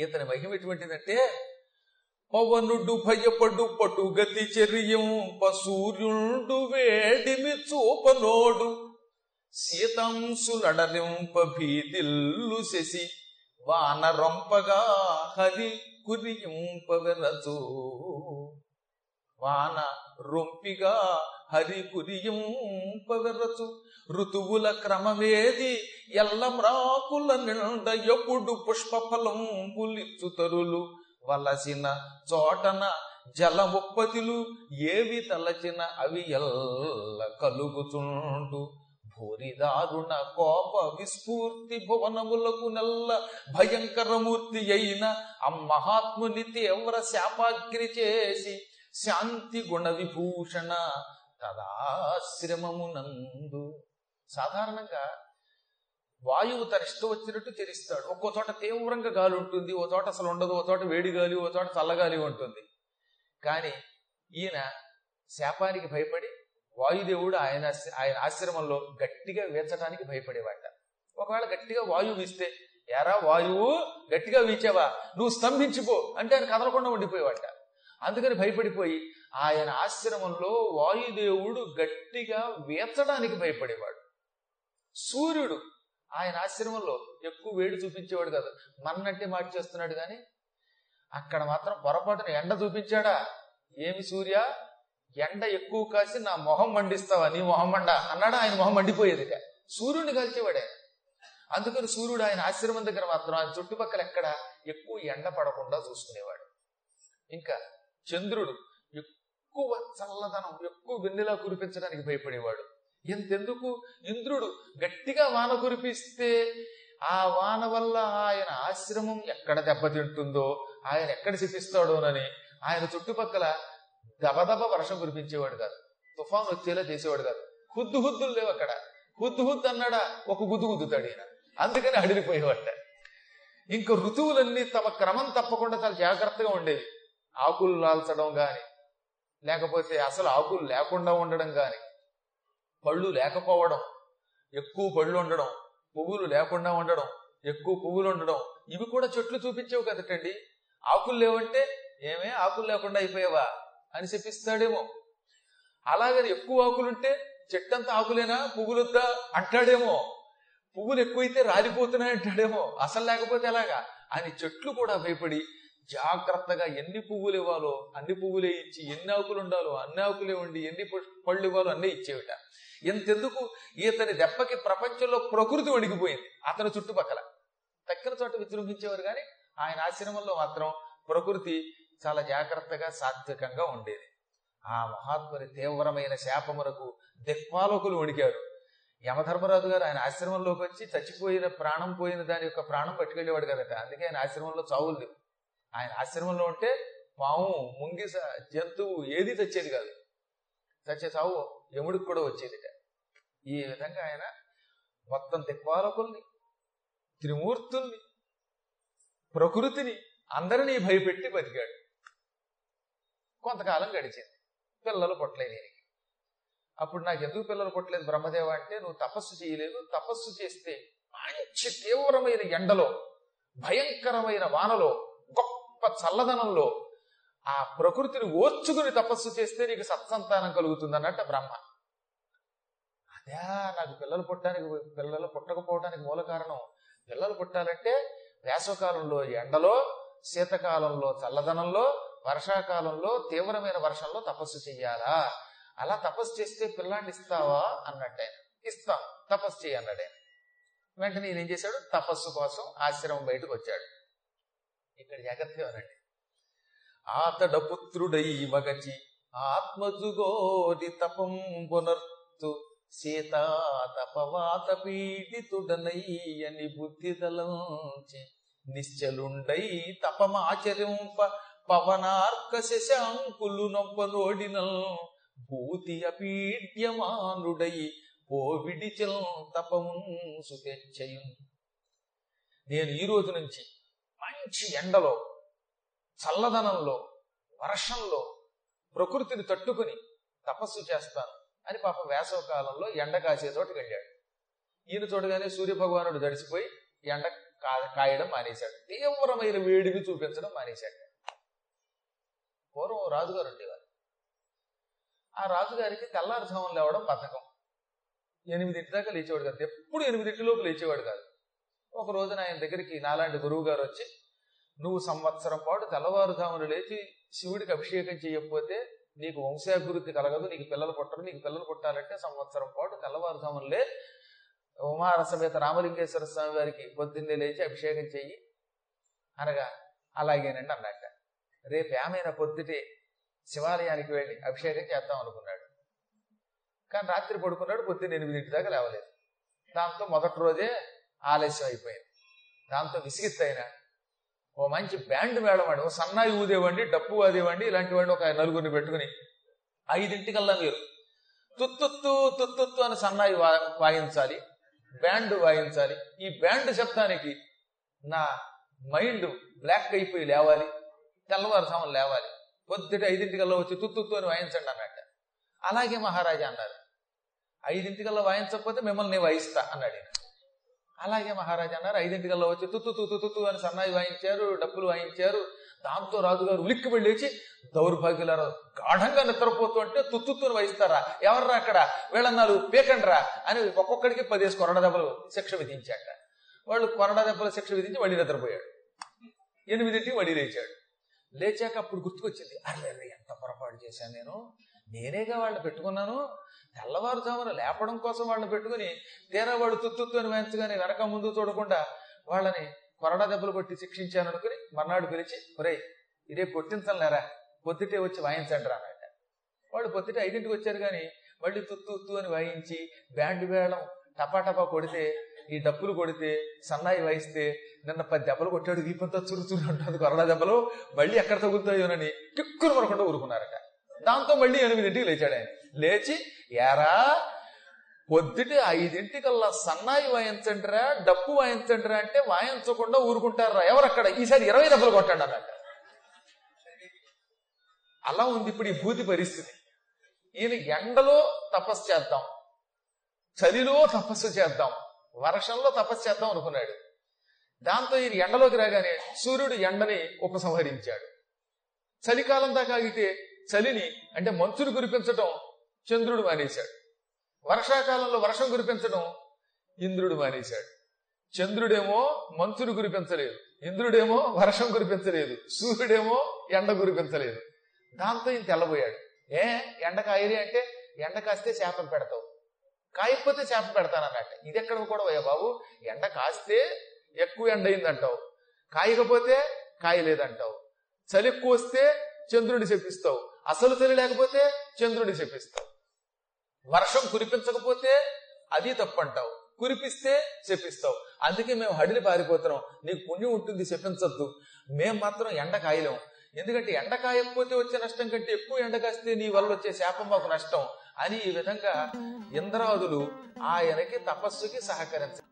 ఇతని మహిమ ఎటువంటిదంటే పవనుడు భయపడు పటు గతి చర్యంప సూర్యుండు వేడిమి చూపనోడు. సీతంసులడలింప భీతిల్లు శశి వానరొంపగా హరి కురియింపవెరచు వాన రొంపిగా హరి కురియింపవెరచు ఋతువుల క్రమమేది ఎల్లమ్రాకుల నిండ ఎప్పుడు పుష్పఫలం పులిచ్చుతరులు వలసిన చోటన జల ఉప్పతిలు ఏవి తలచిన అవి ఎల్ల కలుగుతుండు భూరిదారుణ కోప విస్ఫూర్తి భువనములకు నెల్ల భయంకరమూర్తి అయిన మహాత్ముని తీవ్ర శాపాగ్రి చేసి శాంతి గుణ విభూషణ తదాశ్రమమునందు. సాధారణంగా వాయువు తన ఇష్టం వచ్చినట్టు తెరిస్తాడు. ఒక్కో చోట తీవ్రంగా గాలి ఉంటుంది ఓ చోట అసలు ఉండదు ఓ చోట వేడి గాలి ఓ చోట చల్లగాలి ఉంటుంది. కానీ ఈయన శాపానికి భయపడి వాయుదేవుడు ఆయన ఆయన ఆశ్రమంలో గట్టిగా వీచడానికి భయపడేవాట. ఒకవేళ గట్టిగా వాయువు వీస్తే ఎరా వాయువు గట్టిగా వీచావా? నువ్వు స్తంభించిపో అంటే ఆయన కదలకుండా ఉండిపోయేవాట. అందుకని భయపడిపోయి ఆయన ఆశ్రమంలో వాయుదేవుడు గట్టిగా వీచడానికి భయపడేవాడు. సూర్యుడు ఆయన ఆశ్రమంలో ఎక్కువ వేడి చూపించేవాడు కాదు. మన్నంటే మార్చేస్తున్నాడు కానీ అక్కడ మాత్రం పొరపాటున ఎండ చూపించాడా? ఏమి సూర్య? ఎండ ఎక్కువ కాసి నా మొహం మండిస్తావా? నీ మొహం మండ? అన్నాడా? ఆయన మొహం మండిపోయేది సూర్యుడిని కలిచేవాడే అందుకని సూర్యుడు ఆయన ఆశ్రమం దగ్గర మాత్రం ఆయన చుట్టుపక్కల ఎక్కడ ఎక్కువ ఎండ పడకుండా చూసుకునేవాడు. ఇంకా చంద్రుడు ఎక్కువ చల్లదనం ఎక్కువ వెన్నెలా కురిపించడానికి భయపడేవాడు. ఎంతెందుకు? ఇంద్రుడు గట్టిగా వాన కురిపిస్తే ఆ వాన వల్ల ఆయన ఆశ్రమం ఎక్కడ దెబ్బతింటుందో ఆయన ఎక్కడ శిపిస్తాడోనని ఆయన చుట్టుపక్కల దబదబ వర్షం కురిపించేవాడు కాదు. తుఫాన్ వచ్చేలా చేసేవాడు కాదు. హుద్దు హుద్దులు లేవు అక్కడ. హుద్దు హుద్దు అన్నాడా? ఒక గుద్దు గుద్దుతాడు ఈయన. అందుకని అడిగిపోయేవాట ఇంకా ఋతువులన్నీ తమ క్రమం తప్పకుండా చాలా జాగ్రత్తగా ఉండేవి. ఆకులు లాల్చడం కానీ లేకపోతే అసలు ఆకులు లేకుండా ఉండడం కానీ పళ్ళు లేకపోవడం ఎక్కువ పళ్ళు ఉండడం పువ్వులు లేకుండా ఉండడం ఎక్కువ పువ్వులు ఉండడం ఇవి కూడా చెట్లు చూపించేవి కదటండి. ఆకులు లేవంటే ఏమే ఆకులు లేకుండా అయిపోయావా అని చెప్పిస్తాడేమో. అలాగని ఎక్కువ ఆకులుంటే చెట్టంతా ఆకులేనా పువ్వులొద్దా అంటాడేమో. పువ్వులు ఎక్కువైతే రాలిపోతున్నాయి అంటాడేమో అసలు లేకపోతే ఎలాగా? అని చెట్లు కూడా భయపడి జాగ్రత్తగా ఎన్ని పువ్వులు ఇవ్వాలో అన్ని పువ్వులే ఇచ్చి ఎన్ని ఆకులు ఉండాలో అన్ని ఆకులే ఉండి ఎన్ని పళ్ళు ఇవ్వాలో అన్నీ ఇచ్చేవిట. ఎంతెందుకు ఇతని దెబ్బకి ప్రపంచంలో ప్రకృతి వణిగిపోయింది అతని చుట్టుపక్కల. తక్కిన చోట విజృంభించేవారు కానీ ఆయన ఆశ్రమంలో మాత్రం ప్రకృతి చాలా జాగ్రత్తగా సాత్వికంగా ఉండేది. ఆ మహాత్ముని తీవ్రమైన శాపమునకు దిక్పాలకులు వణికారు. యమధర్మరాజు గారు ఆయన ఆశ్రమంలోకి వచ్చి చచ్చిపోయిన ప్రాణం పోయిన దాని యొక్క ప్రాణం పట్టుకెళ్ళేవాడు కదట అందుకే ఆయన ఆశ్రమంలో చావులు లేవు. ఆయన ఆశ్రమంలో ఉంటే పాము ముంగిస జంతువు ఏది తెచ్చేది కాదు. చచ్చే సావు యముడికి కూడా వచ్చేదిట. ఈ విధంగా ఆయన మొత్తం దిక్పాలకుల్ని త్రిమూర్తుల్ని ప్రకృతిని అందరినీ భయపెట్టి బతికాడు. కొంతకాలం గడిచింది. పిల్లలు పుట్టలేదు ఈయనకి. అప్పుడు నాకు ఎందుకు పిల్లలు పుట్టలేదు బ్రహ్మదేవ అంటే నువ్వు తపస్సు చేయలేదు. తపస్సు చేస్తే మంచి తీవ్రమైన ఎండలో భయంకరమైన వానలో గొప్ప చల్లదనంలో ఆ ప్రకృతిని ఓర్చుకుని తపస్సు చేస్తే నీకు సత్సంతానం కలుగుతుంది అన్నట్టు బ్రహ్మ. అదే నాకు పిల్లలు పుట్టడానికి పిల్లలు పుట్టకపోవడానికి మూల కారణం పిల్లలు పుట్టాలంటే వేసవకాలంలో ఎండలో శీతకాలంలో చల్లదనంలో వర్షాకాలంలో తీవ్రమైన వర్షంలో తపస్సు చెయ్యాలా? అలా తపస్సు చేస్తే పిల్లాన్ని ఇస్తావా? అన్నట్టు ఆయన. ఇస్తాం. తపస్సు చేయి అన్నాడు ఆయన. వెంటనే ఈయన ఏం చేశాడు? తపస్సు కోసం ఆశ్రమం బయటకు వచ్చాడు. ఇక్కడ జాగ్రత్తగా అనండి ఆతడ పుత్రుడై మగచి ఆత్మజుగోరి తపం పునర్తు సీతా తపవాత పీడితుడనయ్యని బుద్ధిదలంచి నిశ్చలుండై తపమాచరింప పవనార్క శశాంకులు నొప్పనోడినల్ భూతి అపీడ్యమానుడై పోవిడిచల్ తపము తెచ్చయం నేను ఈ రోజు నుంచి మంచి ఎండలో చల్లదనంలో వర్షంలో ప్రకృతిని తట్టుకుని తపస్సు చేస్తాను అని పాప వేసవ కాలంలో ఎండ కాసే చోటుకి వెళ్ళాడు. ఈయన చూడగానే సూర్య భగవానుడు దడిసిపోయి ఎండ కా- కాయడం మానేశాడు. తీవ్రమైన వేడిని చూపించడం మానేశాడు. పూర్వం రాజుగారు ఉండేవారు. ఆ రాజుగారికి తెల్లారుజామున లేవడం బద్ధకం. ఎనిమిదింటి దాకా లేచేవాడు కాదు. ఎప్పుడు ఎనిమిదింటి లోపు లేచేవాడు కాదు. ఒక రోజున ఆయన దగ్గరికి నాలాంటి గురువు గారు వచ్చి నువ్వు సంవత్సరం పాటు తెల్లవారుజామున లేచి శివుడికి అభిషేకం చేయకపోతే నీకు వంశాభివృద్ధి కలగదు నీకు పిల్లలు పుట్టరు నీకు పిల్లలు పుట్టాలంటే సంవత్సరం పాటు తెల్లవారుజామునలే ఉమార సమేత రామలింగేశ్వర స్వామి వారికి పొద్దున్నే లేచి అభిషేకం చెయ్యి అనగా అలాగేనండి అన్నట్ట రేపు ఏమైనా పొద్దుటే శివాలయానికి వెళ్ళి అభిషేకం చేద్దాం అనుకున్నాడు. కానీ రాత్రి పడుకున్నాడు పొద్దున్న ఎనిమిదింటి దాకా లేవలేదు. దాంతో మొదటి రోజే ఆలస్యం అయిపోయింది. దాంతో విసిగిత్తైన ఓ మంచి బ్యాండ్ మేళమండి ఓ సన్నాయి ఊదేవండి డప్పు ఊదేవండి ఇలాంటి వాడిని ఒక నలుగురిని పెట్టుకుని ఐదింటికల్లా మీరు తుత్తుత్తు తుత్తుత్తు అని సన్నాయి వాయించాలి బ్యాండ్ వాయించాలి. ఈ బ్యాండ్ శబ్దానికి నా మైండ్ బ్లాక్ అయిపోయి లేవాలి తెల్లవారుసాము లేవాలి. పొద్దుట ఐదింటికల్లా వచ్చి తుత్తుత్తు అని వాయించండి అన్నట్ట అలాగే మహారాజా అన్నారు. ఐదింటికల్లా వాయించకపోతే మిమ్మల్ని నేను వాయిస్తా అన్నాడు ఈయన. అలాగే మహారాజా అన్నారు ఐదింటికల్లో వచ్చి తుత్తు తుత్తు తుత్తు అని సన్నాయి వాయించారు డప్పులు వాయించారు. దాంతో రాజుగారు ఉలిక్కి వెళ్ళేసి దౌర్భాగ్యులారు గాఢంగా నిద్రపోతుంటే తుత్తుని వహిస్తారా ఎవర్రా అక్కడ? వీళ్ళన్నారు పేకండ్రా? అని ఒక్కొక్కడికి పదేసి కొరడ దెబ్బలు శిక్ష విధించాట. వాళ్ళు కొరడ దెబ్బల శిక్ష విధించి వడి నిద్రపోయాడు. ఎనిమిదింటికి వడి లేచాడు. లేచాక అప్పుడు గుర్తుకొచ్చింది అరే ఎంత పొరపాటు చేశాను నేను? నేనేగా వాళ్ళని పెట్టుకున్నాను? తెల్లవారుజామున లేపడం కోసం వాళ్ళని పెట్టుకుని తీరా వాడు తుత్తుత్తు అని వేయించగానే వెనక ముందు చూడకుండా వాళ్ళని కొరడా దెబ్బలు కొట్టి శిక్షించాను అనుకుని మర్నాడు పిలిచి ఒరేయ్ ఇదే కొట్టించలేరా పొద్దుటే వచ్చి వాయించండి రా వాళ్ళు పొద్దుటే ఐదింటికి వచ్చారు కానీ మళ్ళీ తుత్తు ఉత్తు అని వాయించి బ్యాండ్ వేళం టపా టపా కొడితే ఈ డప్పులు కొడితే సన్నాయి వాయిస్తే నిన్న పది దెబ్బలు కొట్టాడు వీపంతా చురుచురు చురు అంటుంది కొరడా దెబ్బలు మళ్ళీ ఎక్కడ తగులుతాయోనని కిక్కులు మరకుండా ఊరుకున్నారట. దాంతో మళ్ళీ ఎనిమిదింటికి లేచాడు ఆయన. లేచి ఎరా పొద్దుటి ఐదింటికల్లా సన్నాయి వాయించండిరా డప్పు వాయించండిరా అంటే వాయించకుండా ఊరుకుంటారా? ఎవరక్కడ? ఈసారి ఇరవై దెబ్బలు కొట్టండి అన్నట్టు అలా ఉంది ఇప్పుడు ఈ భూతి పరిస్థితి. ఈయన ఎండలో తపస్సు చేద్దాం చలిలో తపస్సు చేద్దాం వర్షంలో తపస్సు చేద్దాం అనుకున్నాడు. దాంతో ఈయన ఎండలోకి రాగానే సూర్యుడు ఎండని ఉపసంహరించాడు. చలికాలం దాకా ఆగితే చలిని అంటే మంచును కురిపించటం చంద్రుడు మానేశాడు. వర్షాకాలంలో వర్షం కురిపించడం ఇంద్రుడు మానేశాడు. చంద్రుడేమో మంచును కురిపించలేదు ఇంద్రుడేమో వర్షం కురిపించలేదు సూర్యుడేమో ఎండ కురిపించలేదు. దాంతో ఇంత తెల్లబోయాడు. ఏ ఎండ కాయరి అంటే ఎండ కాస్తే చేపలు పెడతావు. కాయకపోతే చేప పెడతానన్నట్ట ఇది ఎక్కడ కూడా పోయా బాబు? ఎండ కాస్తే ఎక్కువ ఎండ అయిందంటావు. కాయకపోతే కాయలేదంటావు. చలి ఎక్కువ వస్తే చంద్రుడిని చెప్పిస్తావు అసలు తెలియలేకపోతే లేకపోతే చంద్రుడి చెప్పిస్తావు. వర్షం కురిపించకపోతే అది తప్పంటావు. కురిపిస్తే చెప్పిస్తావు. అందుకే మేము హడిలి పారిపోతున్నాం. నీకు పుణ్యం ఉంటుంది చెప్పించద్దు. మేం మాత్రం ఎండ కాయలేం. ఎందుకంటే ఎండ కాయకపోతే వచ్చే నష్టం కంటే ఎక్కువ ఎండ కాస్తే నీ వల్ల వచ్చే శాపం మాకు నష్టం అని ఈ విధంగా ఇంద్రాదులు ఆయనకి తపస్సుకి సహకరించారు